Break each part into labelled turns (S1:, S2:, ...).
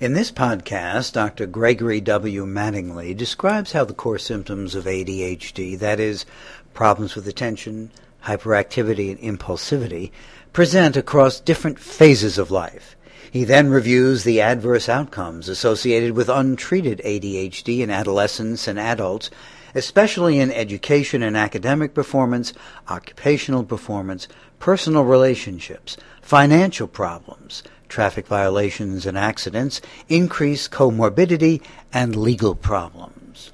S1: In this podcast, Dr. Gregory W. Mattingly describes how the core symptoms of ADHD, that is, problems with attention, hyperactivity, and impulsivity, present across different phases of life. He then reviews the adverse outcomes associated with untreated ADHD in adolescents and adults, especially in education and academic performance, occupational performance, personal relationships, financial problems, traffic violations and accidents, increased comorbidity, and legal problems.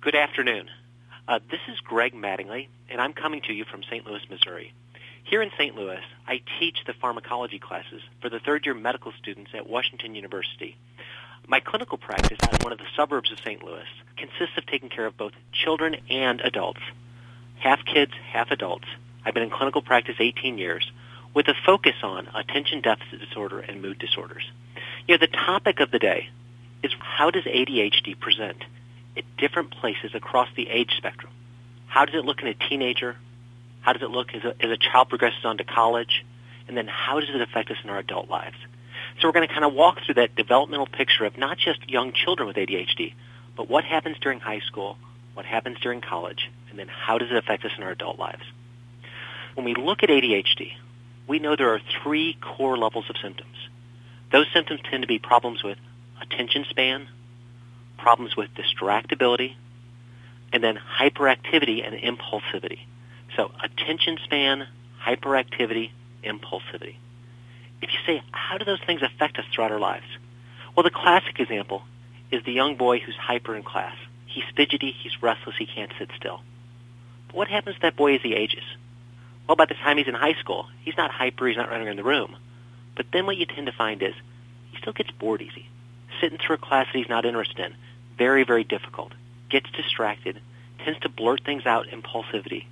S2: Good afternoon. Uh, this is Greg Mattingly, and I'm coming to you from St. Louis, Missouri. Here in St. Louis, I teach the pharmacology classes for the third-year medical students at Washington University. My clinical practice in one of the suburbs of St. Louis consists of taking care of both children and adults. Half kids, half adults. I've been in clinical practice 18 years with a focus on attention deficit disorder and mood disorders. You know, the topic of the day is how does ADHD present at different places across the age spectrum? How does it look in a teenager? How does it look as a, as a child progresses on to college? And then how does it affect us in our adult lives? So we're going to kind of walk through that developmental picture of not just young children with ADHD, but what happens during high school, what happens during college, and then how does it affect us in our adult lives? When we look at ADHD, we know there are three core levels of symptoms. Those symptoms tend to be problems with attention span, problems with distractibility, and then hyperactivity and impulsivity. So attention span, hyperactivity, impulsivity. If you say, how do those things affect us throughout our lives? Well, the classic example is the young boy who's hyper in class. He's fidgety, he's restless, he can't sit still. But what happens to that boy as he ages? Well, by the time he's in high school, he's not hyper, he's not running around the room. But then what you tend to find is he still gets bored easy. Sitting through a class that he's not interested in, very, very difficult. Gets distracted, tends to blurt things out, impulsivity.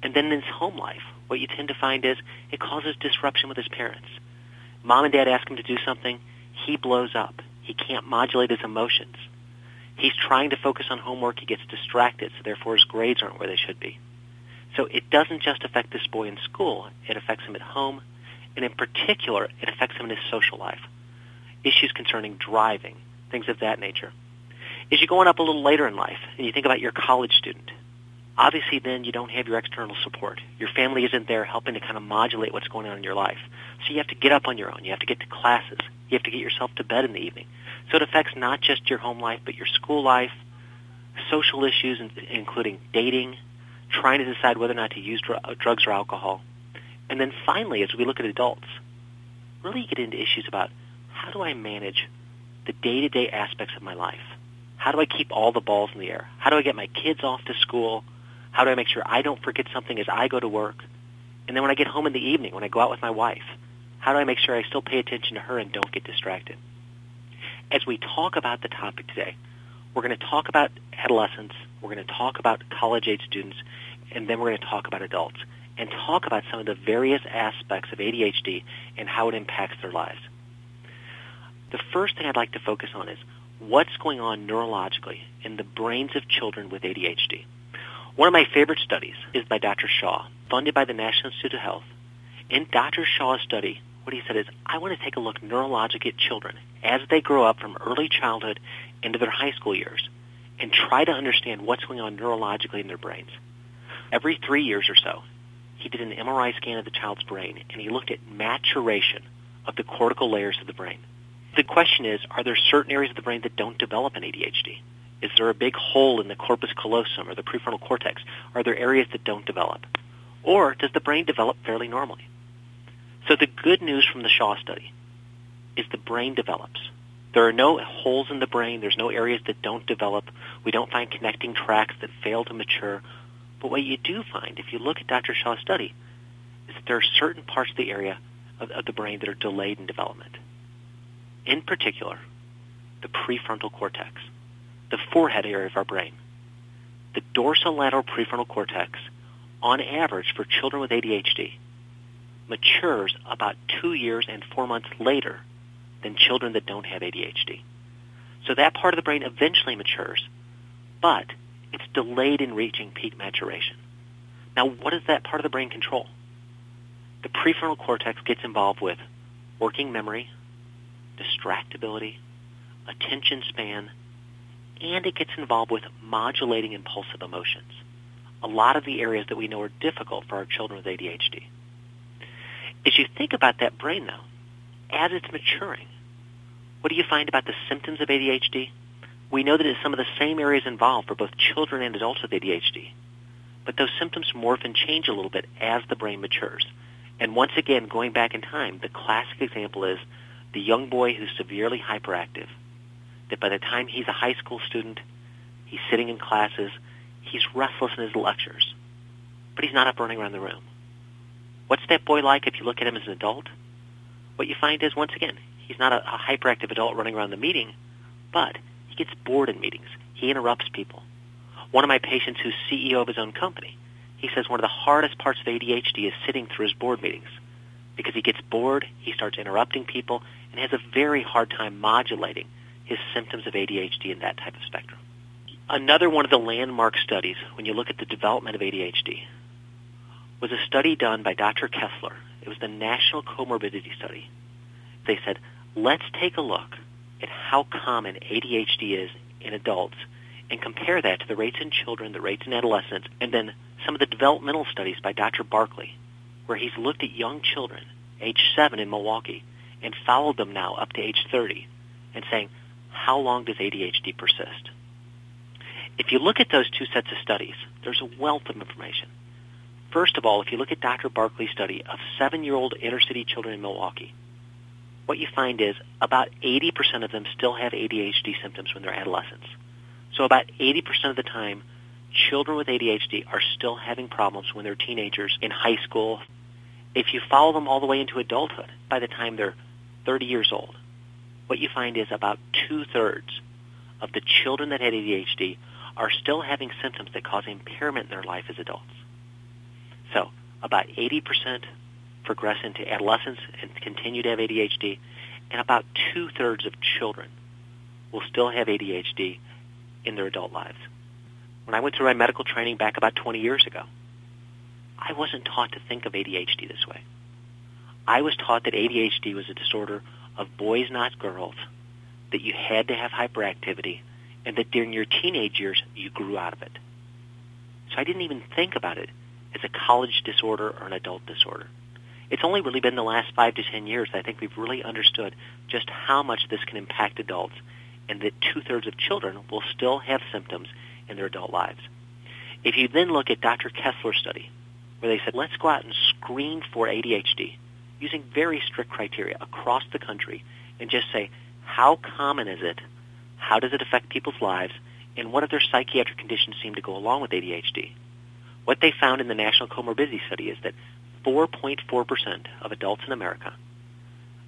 S2: And then in his home life, what you tend to find is it causes disruption with his parents. Mom and dad ask him to do something, he blows up. He can't modulate his emotions. He's trying to focus on homework, he gets distracted, so therefore his grades aren't where they should be. So it doesn't just affect this boy in school, it affects him at home, and in particular, it affects him in his social life. Issues concerning driving, things of that nature. As you're going up a little later in life, and you think about your college student, obviously then you don't have your external support. Your family isn't there helping to kind of modulate what's going on in your life. So you have to get up on your own. You have to get to classes. You have to get yourself to bed in the evening. So it affects not just your home life, but your school life, social issues, including dating, trying to decide whether or not to use dr- uh, drugs or alcohol. And then finally, as we look at adults, really get into issues about how do I manage the day-to-day aspects of my life? How do I keep all the balls in the air? How do I get my kids off to school? How do I make sure I don't forget something as I go to work? And then when I get home in the evening, when I go out with my wife, how do I make sure I still pay attention to her and don't get distracted? As we talk about the topic today, we're going to talk about adolescents, we're going to talk about college-age students, and then we're going to talk about adults and talk about some of the various aspects of ADHD and how it impacts their lives. The first thing I'd like to focus on is what's going on neurologically in the brains of children with ADHD. One of my favorite studies is by Dr. Shaw, funded by the National Institute of Health. In Dr. Shaw's study, what he said is, I want to take a look neurologically at children as they grow up from early childhood into their high school years and try to understand what's going on neurologically in their brains every three years or so, he did an MRI scan of the child's brain and he looked at maturation of the cortical layers of the brain. The question is, are there certain areas of the brain that don't develop in ADHD? Is there a big hole in the corpus callosum or the prefrontal cortex? Are there areas that don't develop? Or does the brain develop fairly normally? So the good news from the Shaw study is the brain develops. There are no holes in the brain. There's no areas that don't develop. We don't find connecting tracks that fail to mature. But what you do find, if you look at Dr. Shaw's study, is that there are certain parts of the area of, of the brain that are delayed in development. In particular, the prefrontal cortex, the forehead area of our brain. The dorsolateral prefrontal cortex, on average for children with ADHD, matures about two years and four months later than children that don't have ADHD. So that part of the brain eventually matures, but it's delayed in reaching peak maturation. Now, what does that part of the brain control? The prefrontal cortex gets involved with working memory, distractibility, attention span, and it gets involved with modulating impulsive emotions. A lot of the areas that we know are difficult for our children with ADHD. As you think about that brain, though, as it's maturing, what do you find about the symptoms of ADHD? We know that it's some of the same areas involved for both children and adults with ADHD. But those symptoms morph and change a little bit as the brain matures. And once again, going back in time, the classic example is the young boy who's severely hyperactive, that by the time he's a high school student, he's sitting in classes, he's restless in his lectures, but he's not up running around the room. What's that boy like if you look at him as an adult? What you find is, once again, he's not a, a hyperactive adult running around the meeting, but he gets bored in meetings. He interrupts people. One of my patients who's CEO of his own company, he says one of the hardest parts of ADHD is sitting through his board meetings because he gets bored, he starts interrupting people, and has a very hard time modulating his symptoms of ADHD in that type of spectrum. Another one of the landmark studies, when you look at the development of ADHD, was a study done by Dr. Kessler. It was the National Comorbidity Study. They said, let's take a look at how common ADHD is in adults and compare that to the rates in children, the rates in adolescents, and then some of the developmental studies by Dr. Barkley, where he's looked at young children, age 7 in Milwaukee, and followed them now up to age 30, and saying, how long does ADHD persist? If you look at those two sets of studies, there's a wealth of information. First of all, if you look at Dr. Barkley's study of seven-year-old inner-city children in Milwaukee, what you find is about 80% of them still have ADHD symptoms when they're adolescents. So about 80% of the time, children with ADHD are still having problems when they're teenagers in high school. If you follow them all the way into adulthood, by the time they're 30 years old, what you find is about two-thirds of the children that had ADHD are still having symptoms that cause impairment in their life as adults. So about 80% progress into adolescence and continue to have ADHD, and about two-thirds of children will still have ADHD in their adult lives. When I went through my medical training back about 20 years ago, I wasn't taught to think of ADHD this way. I was taught that ADHD was a disorder of boys, not girls, that you had to have hyperactivity, and that during your teenage years you grew out of it. So I didn't even think about it as a college disorder or an adult disorder. It's only really been the last five to ten years that I think we've really understood just how much this can impact adults and that two-thirds of children will still have symptoms in their adult lives. If you then look at Dr. Kessler's study, where they said, let's go out and screen for ADHD using very strict criteria across the country and just say, how common is it? How does it affect people's lives? And what other psychiatric conditions seem to go along with ADHD? What they found in the National Comorbidity Study is that 4.4% of adults in America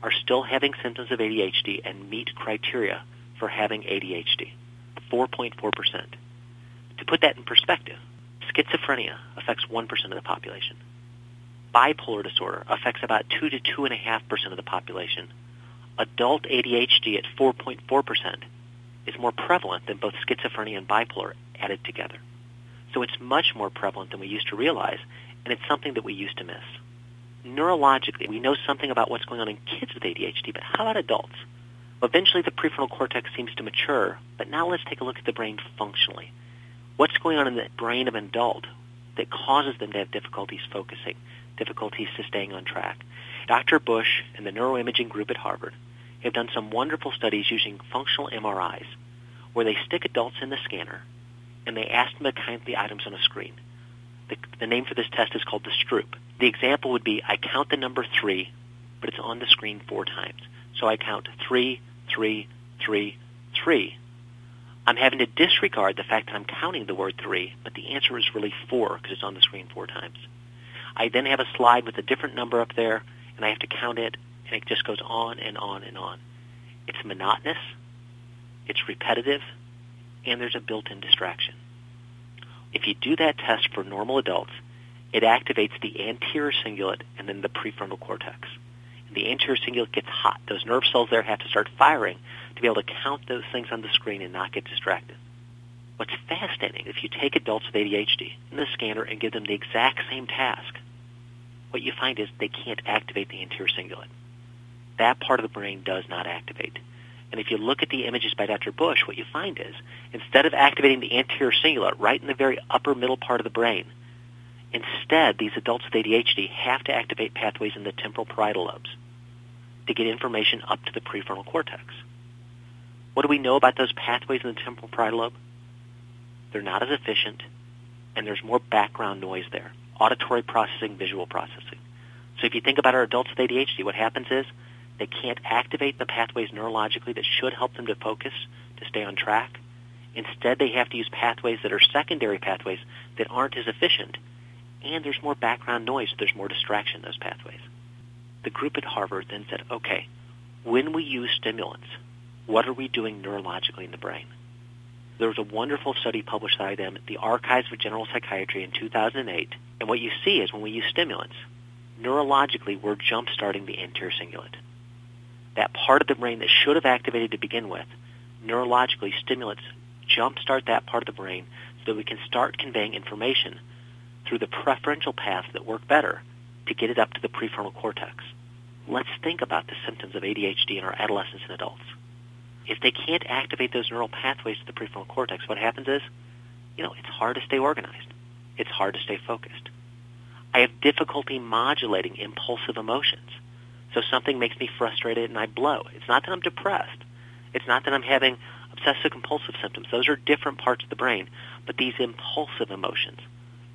S2: are still having symptoms of ADHD and meet criteria for having ADHD. 4.4%. To put that in perspective, schizophrenia affects 1% of the population. Bipolar disorder affects about 2 to 2.5% of the population. Adult ADHD at 4.4% is more prevalent than both schizophrenia and bipolar added together. So it's much more prevalent than we used to realize, and it's something that we used to miss. Neurologically, we know something about what's going on in kids with ADHD, but how about adults? Eventually the prefrontal cortex seems to mature, but now let's take a look at the brain functionally. What's going on in the brain of an adult that causes them to have difficulties focusing, difficulties to staying on track? Dr. Bush and the neuroimaging group at Harvard have done some wonderful studies using functional MRIs where they stick adults in the scanner and they ask them to count the items on a screen. The, the name for this test is called the Stroop. The example would be I count the number three, but it's on the screen four times. So I count three, three, three, three. I'm having to disregard the fact that I'm counting the word three, but the answer is really four because it's on the screen four times. I then have a slide with a different number up there, and I have to count it, and it just goes on and on and on. It's monotonous, it's repetitive, and there's a built-in distraction. If you do that test for normal adults, it activates the anterior cingulate and then the prefrontal cortex. And the anterior cingulate gets hot. Those nerve cells there have to start firing to be able to count those things on the screen and not get distracted. What's fascinating, if you take adults with ADHD in the scanner and give them the exact same task, what you find is they can't activate the anterior cingulate. that part of the brain does not activate. And if you look at the images by Dr. Bush, what you find is instead of activating the anterior cingulate right in the very upper middle part of the brain, instead these adults with ADHD have to activate pathways in the temporal parietal lobes to get information up to the prefrontal cortex. What do we know about those pathways in the temporal parietal lobe? They're not as efficient, and there's more background noise there. Auditory processing, visual processing. So if you think about our adults with ADHD, what happens is they can't activate the pathways neurologically that should help them to focus, to stay on track. Instead, they have to use pathways that are secondary pathways that aren't as efficient. And there's more background noise, there's more distraction in those pathways. The group at Harvard then said, okay, when we use stimulants, what are we doing neurologically in the brain? There was a wonderful study published by them at the Archives of General Psychiatry in 2008. And what you see is when we use stimulants, neurologically we're jump-starting the anterior cingulate that part of the brain that should have activated to begin with, neurologically stimulants jumpstart that part of the brain so that we can start conveying information through the preferential paths that work better to get it up to the prefrontal cortex. Let's think about the symptoms of ADHD in our adolescents and adults. If they can't activate those neural pathways to the prefrontal cortex, what happens is, you know, it's hard to stay organized. It's hard to stay focused. I have difficulty modulating impulsive emotions. So something makes me frustrated and I blow. It's not that I'm depressed. It's not that I'm having obsessive compulsive symptoms. Those are different parts of the brain. But these impulsive emotions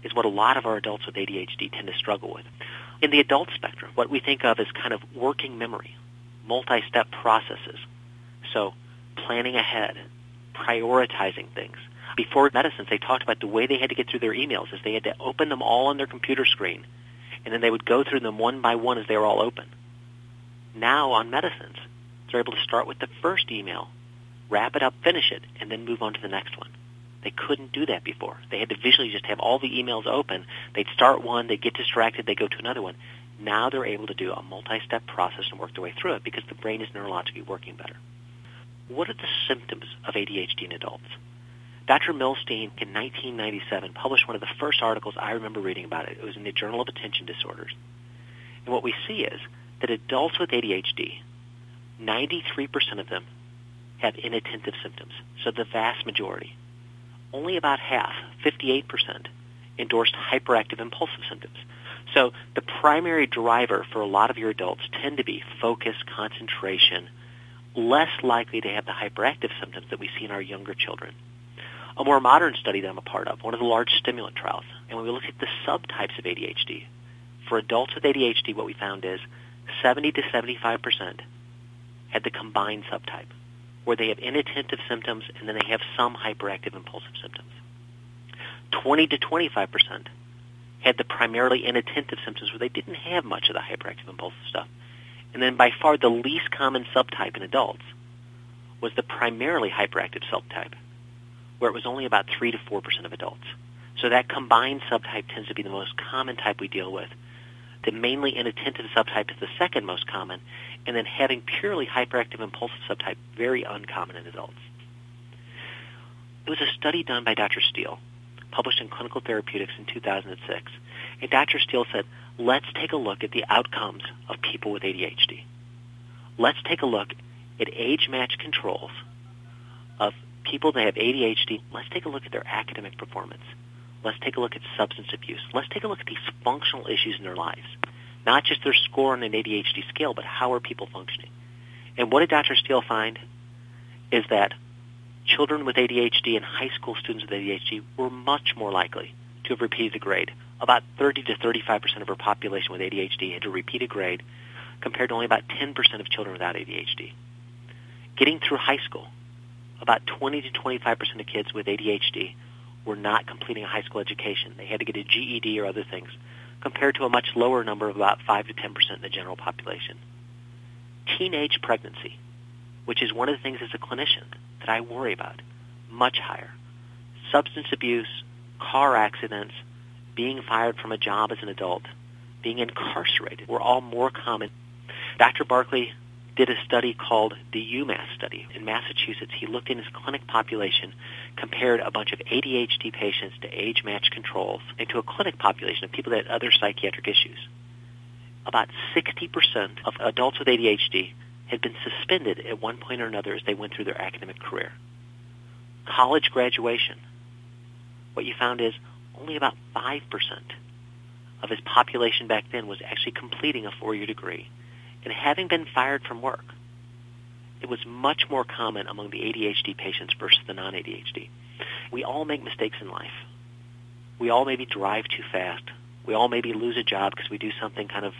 S2: is what a lot of our adults with ADHD tend to struggle with. In the adult spectrum, what we think of as kind of working memory, multi-step processes. So planning ahead, prioritizing things. Before medicines, they talked about the way they had to get through their emails is they had to open them all on their computer screen, and then they would go through them one by one as they were all open now on medicines. They're able to start with the first email, wrap it up, finish it, and then move on to the next one. They couldn't do that before. They had to visually just have all the emails open. They'd start one, they'd get distracted, they'd go to another one. Now they're able to do a multi-step process and work their way through it because the brain is neurologically working better. What are the symptoms of ADHD in adults? Dr. Millstein in 1997 published one of the first articles I remember reading about it. It was in the Journal of Attention Disorders. And what we see is that adults with ADHD, 93% of them have inattentive symptoms, so the vast majority. Only about half, 58%, endorsed hyperactive impulsive symptoms. So the primary driver for a lot of your adults tend to be focus, concentration, less likely to have the hyperactive symptoms that we see in our younger children. A more modern study that I'm a part of, one of the large stimulant trials, and when we look at the subtypes of ADHD, for adults with ADHD, what we found is 70 to 75 percent had the combined subtype, where they have inattentive symptoms and then they have some hyperactive impulsive symptoms. 20 to 25 percent had the primarily inattentive symptoms where they didn't have much of the hyperactive impulsive stuff. And then by far the least common subtype in adults was the primarily hyperactive subtype, where it was only about 3 to 4 percent of adults. So that combined subtype tends to be the most common type we deal with the mainly inattentive subtype is the second most common, and then having purely hyperactive impulsive subtype very uncommon in adults. It was a study done by Dr. Steele, published in Clinical Therapeutics in 2006. And Dr. Steele said, let's take a look at the outcomes of people with ADHD. Let's take a look at age-matched controls of people that have ADHD. Let's take a look at their academic performance. Let's take a look at substance abuse. Let's take a look at these functional issues in their lives. Not just their score on an ADHD scale, but how are people functioning? And what did Dr. Steele find is that children with ADHD and high school students with ADHD were much more likely to have repeated a grade. About 30 to 35 percent of our population with ADHD had to repeat a grade compared to only about 10 percent of children without ADHD. Getting through high school, about 20 to 25 percent of kids with ADHD were not completing a high school education. They had to get a GED or other things, compared to a much lower number of about 5 to 10 percent in the general population. Teenage pregnancy, which is one of the things as a clinician that I worry about, much higher. Substance abuse, car accidents, being fired from a job as an adult, being incarcerated were all more common. Dr. Barkley did a study called the UMass study in Massachusetts. He looked in his clinic population, compared a bunch of ADHD patients to age-matched controls into a clinic population of people that had other psychiatric issues. about 60% of adults with ADHD had been suspended at one point or another as they went through their academic career. College graduation, what you found is only about 5% of his population back then was actually completing a four-year degree and having been fired from work. It was much more common among the ADHD patients versus the non-ADHD. We all make mistakes in life. We all maybe drive too fast. We all maybe lose a job because we do something kind of,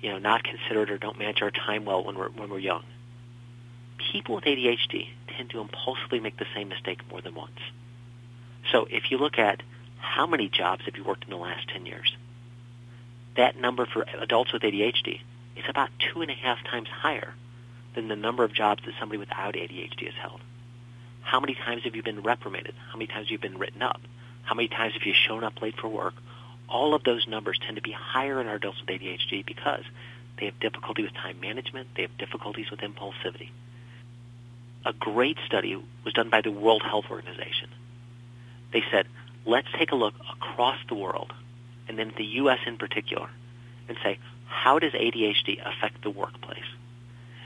S2: you know, not considered or don't manage our time well when we're when we're young. People with ADHD tend to impulsively make the same mistake more than once. So if you look at how many jobs have you worked in the last 10 years, that number for adults with ADHD is about two and a half times higher than the number of jobs that somebody without ADHD has held. How many times have you been reprimanded? How many times have you been written up? How many times have you shown up late for work? All of those numbers tend to be higher in our adults with ADHD because they have difficulty with time management. They have difficulties with impulsivity. A great study was done by the World Health Organization. They said, let's take a look across the world, and then the U.S. in particular, and say, how does ADHD affect the workplace?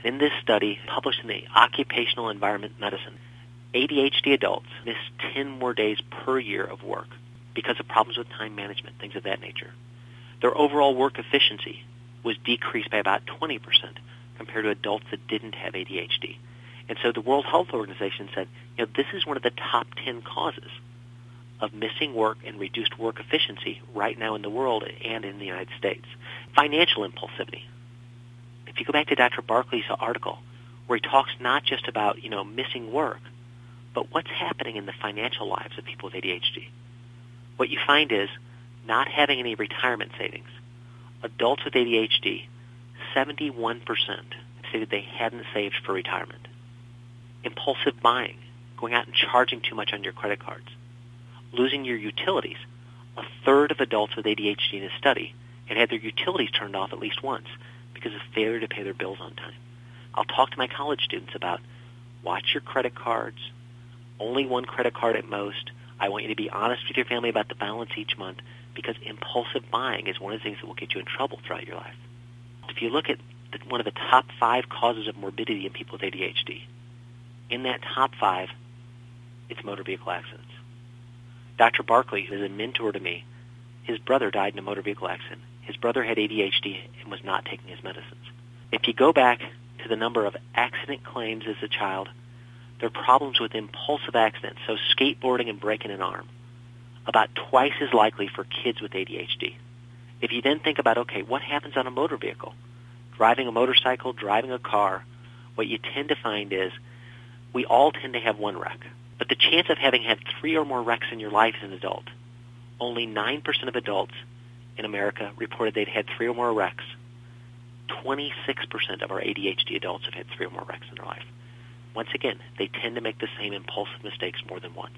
S2: In this study, published in the Occupational Environment Medicine, ADHD adults miss 10 more days per year of work because of problems with time management, things of that nature. Their overall work efficiency was decreased by about 20% compared to adults that didn't have ADHD. And so the World Health Organization said, you know, this is one of the top 10 causes of missing work and reduced work efficiency right now in the world and in the United States. Financial impulsivity. If you go back to Dr. Barkley's article, where he talks not just about, you know, missing work, but what's happening in the financial lives of people with ADHD. What you find is not having any retirement savings. Adults with ADHD, 71% stated they hadn't saved for retirement. Impulsive buying, going out and charging too much on your credit cards. Losing your utilities. A third of adults with ADHD in a study had had their utilities turned off at least once because of failure to pay their bills on time. I'll talk to my college students about watch your credit cards, only one credit card at most. I want you to be honest with your family about the balance each month because impulsive buying is one of the things that will get you in trouble throughout your life. If you look at the, one of the top five causes of morbidity in people with ADHD, in that top five, it's motor vehicle accidents. Dr. Barkley, who is a mentor to me, his brother died in a motor vehicle accident. His brother had ADHD and was not taking his medicines. If you go back to the number of accident claims as a child there are problems with impulsive accidents, so skateboarding and breaking an arm, about twice as likely for kids with ADHD. If you then think about, okay, what happens on a motor vehicle? Driving a motorcycle, driving a car, what you tend to find is we all tend to have one wreck. But the chance of having had three or more wrecks in your life as an adult, only 9% of adults in America reported they'd had three or more wrecks. 26% of our ADHD adults have had three or more wrecks in their life once again, they tend to make the same impulsive mistakes more than once.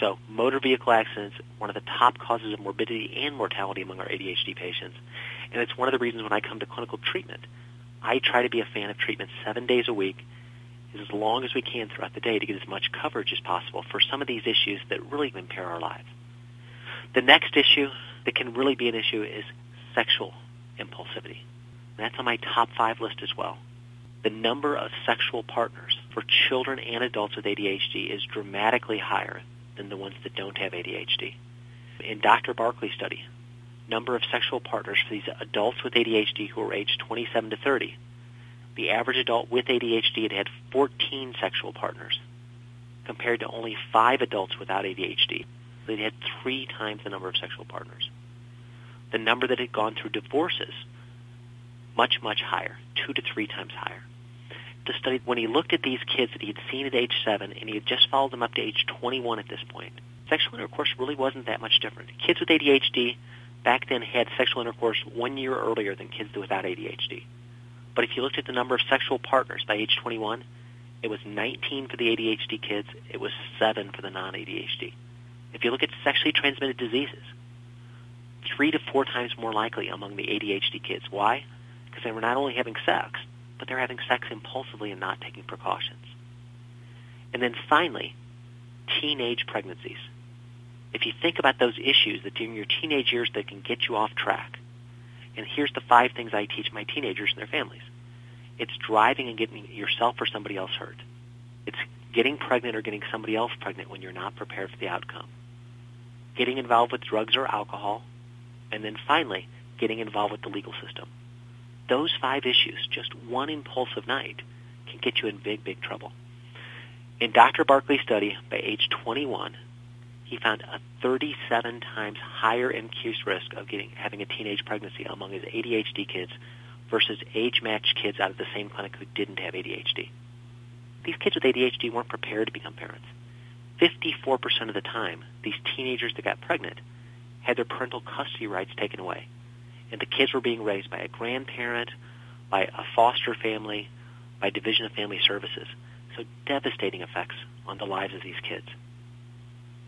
S2: So motor vehicle accidents, one of the top causes of morbidity and mortality among our ADHD patients. And it's one of the reasons when I come to clinical treatment, I try to be a fan of treatment seven days a week, as long as we can throughout the day to get as much coverage as possible for some of these issues that really impair our lives. The next issue that can really be an issue is sexual impulsivity. That's on my top five list as well the number of sexual partners for children and adults with ADHD is dramatically higher than the ones that don't have ADHD. In Dr. Barkley's study, number of sexual partners for these adults with ADHD who are aged 27 to 30, the average adult with ADHD had had 14 sexual partners compared to only five adults without ADHD. They had three times the number of sexual partners. The number that had gone through divorces, much, much higher, two to three times higher the study, when he looked at these kids that he had seen at age 7 and he had just followed them up to age 21 at this point, sexual intercourse really wasn't that much different. Kids with ADHD back then had sexual intercourse one year earlier than kids without ADHD. But if you looked at the number of sexual partners by age 21, it was 19 for the ADHD kids. It was 7 for the non-ADHD. If you look at sexually transmitted diseases, three to four times more likely among the ADHD kids. Why? Because they were not only having sex, but they're having sex impulsively and not taking precautions. And then finally, teenage pregnancies. If you think about those issues that during your teenage years that can get you off track, And here's the five things I teach my teenagers and their families. It's driving and getting yourself or somebody else hurt. It's getting pregnant or getting somebody else pregnant when you're not prepared for the outcome. Getting involved with drugs or alcohol. And then finally, getting involved with the legal system. Those five issues, just one impulsive night, can get you in big, big trouble. In Dr. Barkley's study, by age 21, he found a 37 times higher increased risk of getting having a teenage pregnancy among his ADHD kids versus age-matched kids out of the same clinic who didn't have ADHD. These kids with ADHD weren't prepared to become parents. 54% of the time, these teenagers that got pregnant had their parental custody rights taken away. And the kids were being raised by a grandparent, by a foster family, by Division of Family Services. So devastating effects on the lives of these kids.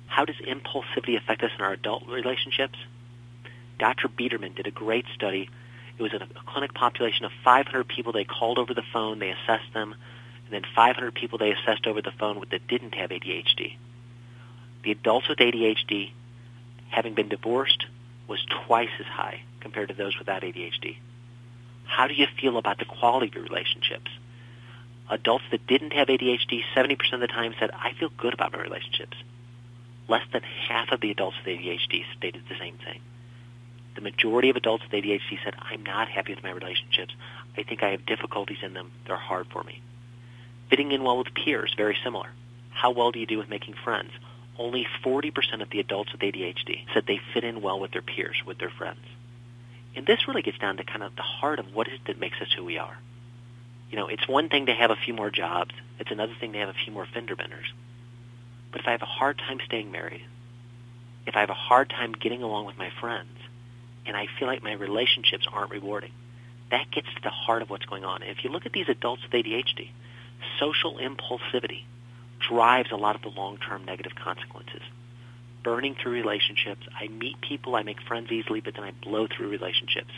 S2: How does impulsivity affect us in our adult relationships? Dr. Biederman did a great study. It was in a clinic population of 500 people. They called over the phone, they assessed them, and then 500 people they assessed over the phone that didn't have ADHD. The adults with ADHD, having been divorced, was twice as high compared to those without ADHD. How do you feel about the quality of your relationships? Adults that didn't have ADHD, 70% of the time said, I feel good about my relationships. Less than half of the adults with ADHD stated the same thing. The majority of adults with ADHD said, I'm not happy with my relationships. I think I have difficulties in them. They're hard for me. Fitting in well with peers, very similar. How well do you do with making friends? Only 40% of the adults with ADHD said they fit in well with their peers, with their friends. And this really gets down to kind of the heart of what is it that makes us who we are. You know, it's one thing to have a few more jobs. It's another thing to have a few more fender benders. But if I have a hard time staying married, if I have a hard time getting along with my friends, and I feel like my relationships aren't rewarding, that gets to the heart of what's going on. if you look at these adults with ADHD, social impulsivity drives a lot of the long-term negative consequences. Burning through relationships. I meet people, I make friends easily, but then I blow through relationships.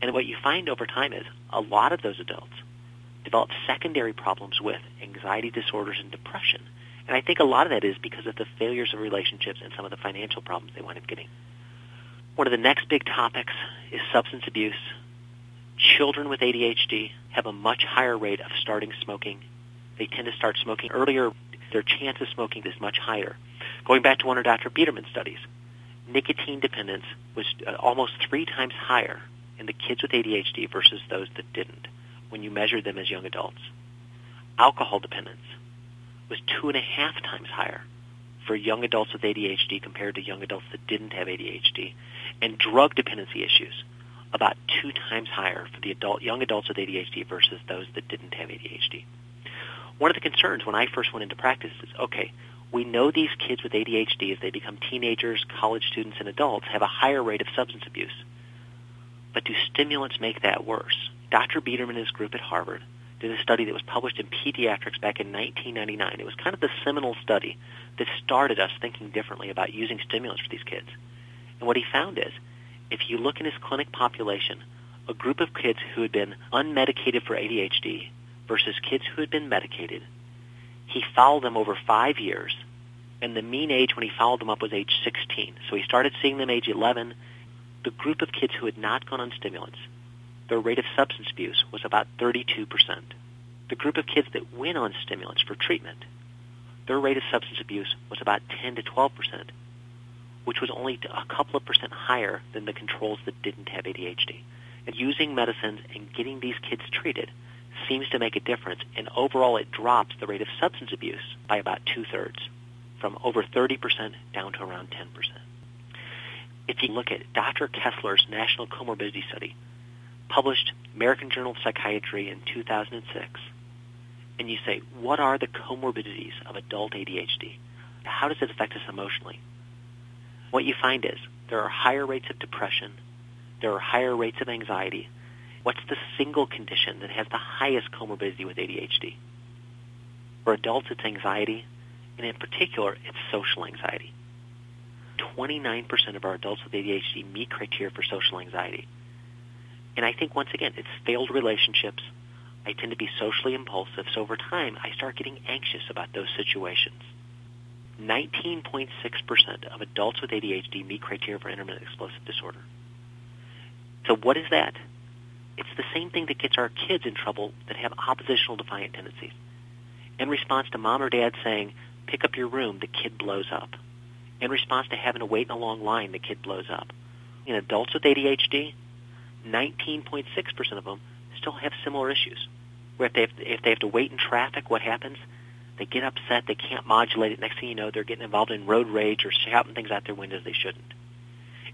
S2: And what you find over time is a lot of those adults develop secondary problems with anxiety disorders and depression. And I think a lot of that is because of the failures of relationships and some of the financial problems they wind up getting. One of the next big topics is substance abuse. Children with ADHD have a much higher rate of starting smoking. They tend to start smoking earlier. Their chance of smoking is much higher. Going back to one of Dr. Biederman's studies, nicotine dependence was uh, almost three times higher in the kids with ADHD versus those that didn't when you measured them as young adults. Alcohol dependence was two and a half times higher for young adults with ADHD compared to young adults that didn't have ADHD. And drug dependency issues, about two times higher for the adult, young adults with ADHD versus those that didn't have ADHD. One of the concerns when I first went into practice is, okay, we know these kids with ADHD as they become teenagers, college students, and adults have a higher rate of substance abuse. But do stimulants make that worse? Dr. Biederman and his group at Harvard did a study that was published in Pediatrics back in 1999. It was kind of the seminal study that started us thinking differently about using stimulants for these kids. And what he found is, if you look in his clinic population, a group of kids who had been unmedicated for ADHD versus kids who had been medicated, he followed them over five years, and the mean age when he followed them up was age 16. So he started seeing them age 11. The group of kids who had not gone on stimulants their rate of substance abuse was about 32%. The group of kids that went on stimulants for treatment, their rate of substance abuse was about 10 to 12%, which was only a couple of percent higher than the controls that didn't have ADHD. And using medicines and getting these kids treated seems to make a difference, and overall it drops the rate of substance abuse by about two-thirds, from over 30% down to around 10%. If you look at Dr. Kessler's National Comorbidity Study, published American Journal of Psychiatry in 2006, and you say, what are the comorbidities of adult ADHD? How does it affect us emotionally? What you find is there are higher rates of depression, there are higher rates of anxiety. What's the single condition that has the highest comorbidity with ADHD? For adults, it's anxiety, and in particular, it's social anxiety. 29% of our adults with ADHD meet criteria for social anxiety. And I think once again, it's failed relationships. I tend to be socially impulsive, so over time, I start getting anxious about those situations. 19.6% of adults with ADHD meet criteria for intermittent explosive disorder. So what is that? It's the same thing that gets our kids in trouble that have oppositional defiant tendencies. In response to mom or dad saying, pick up your room, the kid blows up. In response to having to wait in a long line, the kid blows up. In adults with ADHD, 19.6% of them still have similar issues. Where if they, have if they have to wait in traffic, what happens? They get upset. They can't modulate it. Next thing you know, they're getting involved in road rage or shouting things out their windows they shouldn't.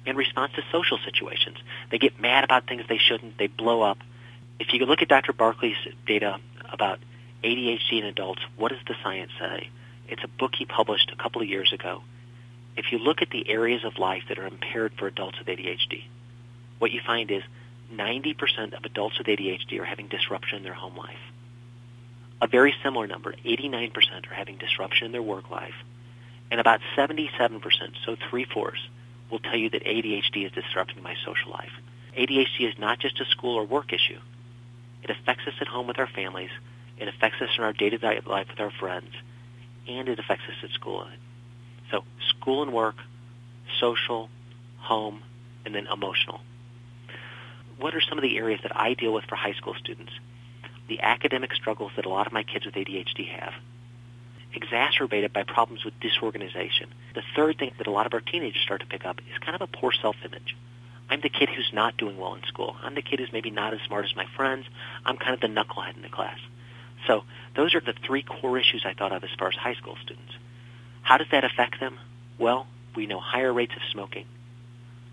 S2: In response to social situations, they get mad about things they shouldn't. They blow up. If you look at Dr. Barkley's data about ADHD in adults, what does the science say? It's a book he published a couple of years ago. If you look at the areas of life that are impaired for adults with ADHD, what you find is 90% of adults with ADHD are having disruption in their home life. A very similar number, 89%, are having disruption in their work life. And about 77%, so three-fourths, will tell you that ADHD is disrupting my social life. ADHD is not just a school or work issue. It affects us at home with our families. It affects us in our day-to-day life with our friends. And it affects us at school. So school and work, social, home, and then emotional what are some of the areas that I deal with for high school students? The academic struggles that a lot of my kids with ADHD have, exacerbated by problems with disorganization. The third thing that a lot of our teenagers start to pick up is kind of a poor self-image. I'm the kid who's not doing well in school. I'm the kid who's maybe not as smart as my friends. I'm kind of the knucklehead in the class. So those are the three core issues I thought of as far as high school students. How does that affect them? Well, we know higher rates of smoking.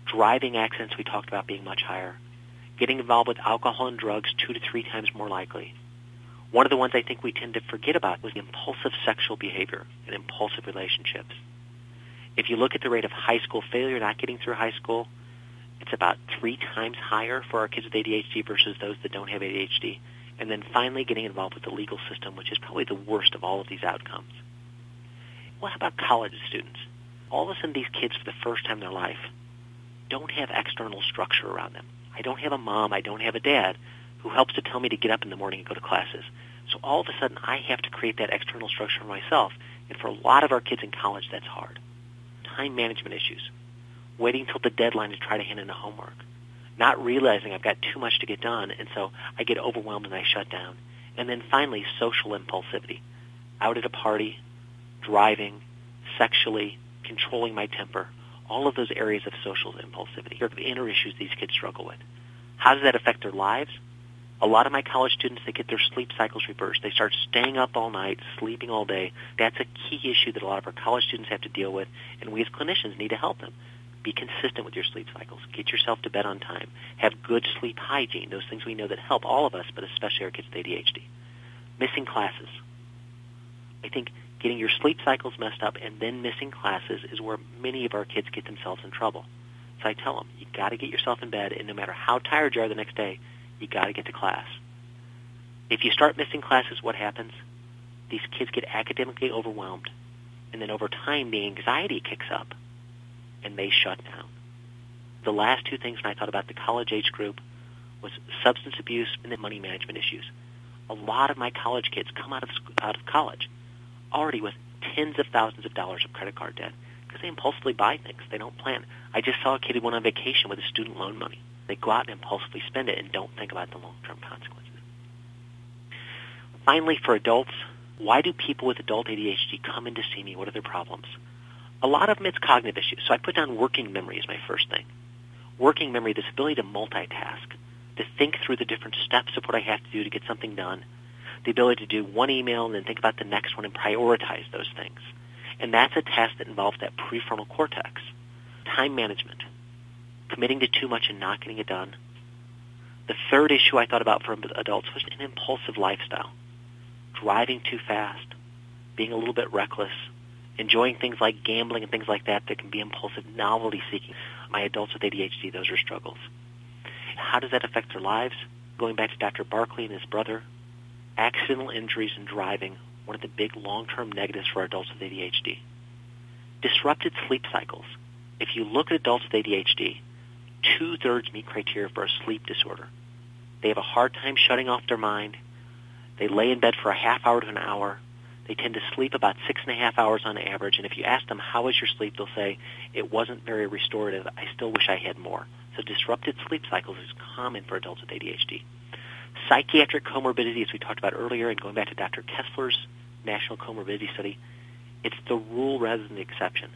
S2: Driving accidents we talked about being much higher getting involved with alcohol and drugs two to three times more likely. One of the ones I think we tend to forget about was impulsive sexual behavior and impulsive relationships. If you look at the rate of high school failure, not getting through high school, it's about three times higher for our kids with ADHD versus those that don't have ADHD. And then finally getting involved with the legal system, which is probably the worst of all of these outcomes. What about college students? All of a sudden these kids for the first time in their life don't have external structure around them. I don't have a mom, I don't have a dad who helps to tell me to get up in the morning and go to classes. So all of a sudden, I have to create that external structure for myself. And for a lot of our kids in college, that's hard. Time management issues. Waiting till the deadline to try to hand in a homework. Not realizing I've got too much to get done, and so I get overwhelmed and I shut down. And then finally, social impulsivity. Out at a party, driving, sexually, controlling my temper, all of those areas of social impulsivity are the inner issues these kids struggle with. How does that affect their lives? A lot of my college students, they get their sleep cycles reversed. They start staying up all night, sleeping all day. That's a key issue that a lot of our college students have to deal with, and we as clinicians need to help them. Be consistent with your sleep cycles. Get yourself to bed on time. Have good sleep hygiene. Those things we know that help all of us, but especially our kids with ADHD. Missing classes. I think getting your sleep cycles messed up and then missing classes is where many of our kids get themselves in trouble. So I tell them, you got to get yourself in bed, and no matter how tired you are the next day, you got to get to class. If you start missing classes, what happens? These kids get academically overwhelmed, and then over time, the anxiety kicks up, and they shut down. The last two things when I thought about the college age group was substance abuse and then money management issues. A lot of my college kids come out of out of college already with tens of thousands of dollars of credit card debt because they impulsively buy things. They don't plan. I just saw a kid who went on vacation with his student loan money. They go out and impulsively spend it and don't think about the long-term consequences. Finally, for adults, why do people with adult ADHD come in to see me? What are their problems? A lot of them it's cognitive issues. So I put down working memory as my first thing. Working memory, this ability to multitask, to think through the different steps of what I have to do to get something done, the ability to do one email and then think about the next one and prioritize those things. And that's a task that involves that prefrontal cortex. Time management, committing to too much and not getting it done. The third issue I thought about for adults was an impulsive lifestyle. Driving too fast, being a little bit reckless, enjoying things like gambling and things like that that can be impulsive, novelty seeking. My adults with ADHD, those are struggles. How does that affect their lives? Going back to Dr. Barkley and his brother, accidental injuries in driving, one of the big long-term negatives for adults with ADHD. Disrupted sleep cycles. If you look at adults with ADHD, two-thirds meet criteria for a sleep disorder. They have a hard time shutting off their mind. They lay in bed for a half hour to an hour. They tend to sleep about six and a half hours on average. And if you ask them, how was your sleep, they'll say, it wasn't very restorative. I still wish I had more. So disrupted sleep cycles is common for adults with ADHD. Psychiatric comorbidity, as we talked about earlier, and going back to Dr. Kessler's national comorbidity study, it's the rule rather than the exception.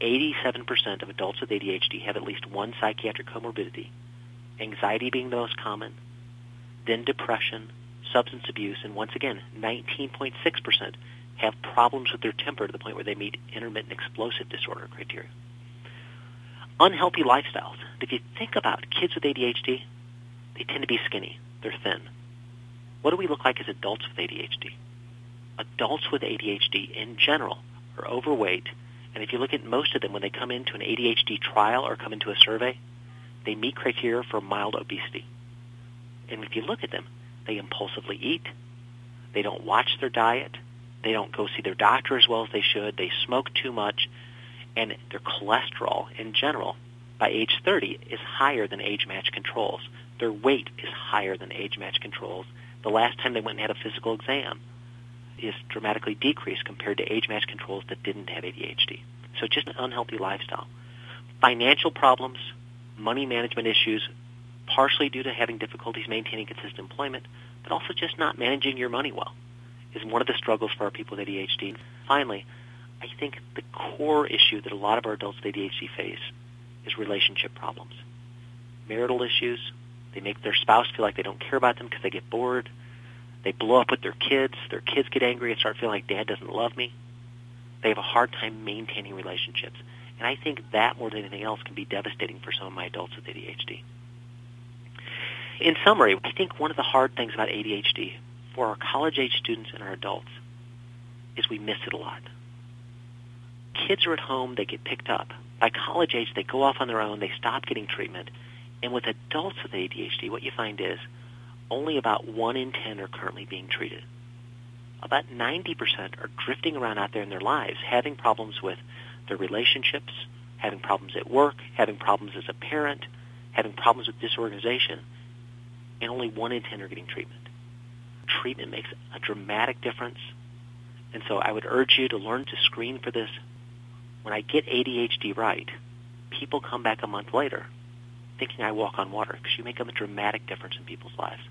S2: 87% of adults with ADHD have at least one psychiatric comorbidity, anxiety being the most common, then depression, substance abuse, and once again, 19.6% have problems with their temper to the point where they meet intermittent explosive disorder criteria. Unhealthy lifestyles. If you think about kids with ADHD, they tend to be skinny. They're thin. What do we look like as adults with ADHD? Adults with ADHD in general are overweight, and if you look at most of them when they come into an ADHD trial or come into a survey, they meet criteria for mild obesity. And if you look at them, they impulsively eat. They don't watch their diet. They don't go see their doctor as well as they should. They smoke too much. And their cholesterol in general by age 30 is higher than age-matched controls. Their weight is higher than age-matched controls. The last time they went and had a physical exam is dramatically decreased compared to age-matched controls that didn't have ADHD. So just an unhealthy lifestyle. Financial problems, money management issues, partially due to having difficulties maintaining consistent employment, but also just not managing your money well, is one of the struggles for our people with ADHD. Finally, I think the core issue that a lot of our adults with ADHD face is relationship problems. Marital issues, they make their spouse feel like they don't care about them because they get bored. They blow up with their kids. Their kids get angry and start feeling like dad doesn't love me. They have a hard time maintaining relationships. And I think that more than anything else can be devastating for some of my adults with ADHD. In summary, I think one of the hard things about ADHD for our college-age students and our adults is we miss it a lot. Kids are at home, they get picked up. By college age, they go off on their own, they stop getting treatment. And with adults with ADHD, what you find is only about 1 in 10 are currently being treated. About 90% are drifting around out there in their lives, having problems with their relationships, having problems at work, having problems as a parent, having problems with disorganization, and only 1 in 10 are getting treatment. Treatment makes a dramatic difference, and so I would urge you to learn to screen for this. When I get ADHD right, people come back a month later thinking I walk on water because you make a dramatic difference in people's lives.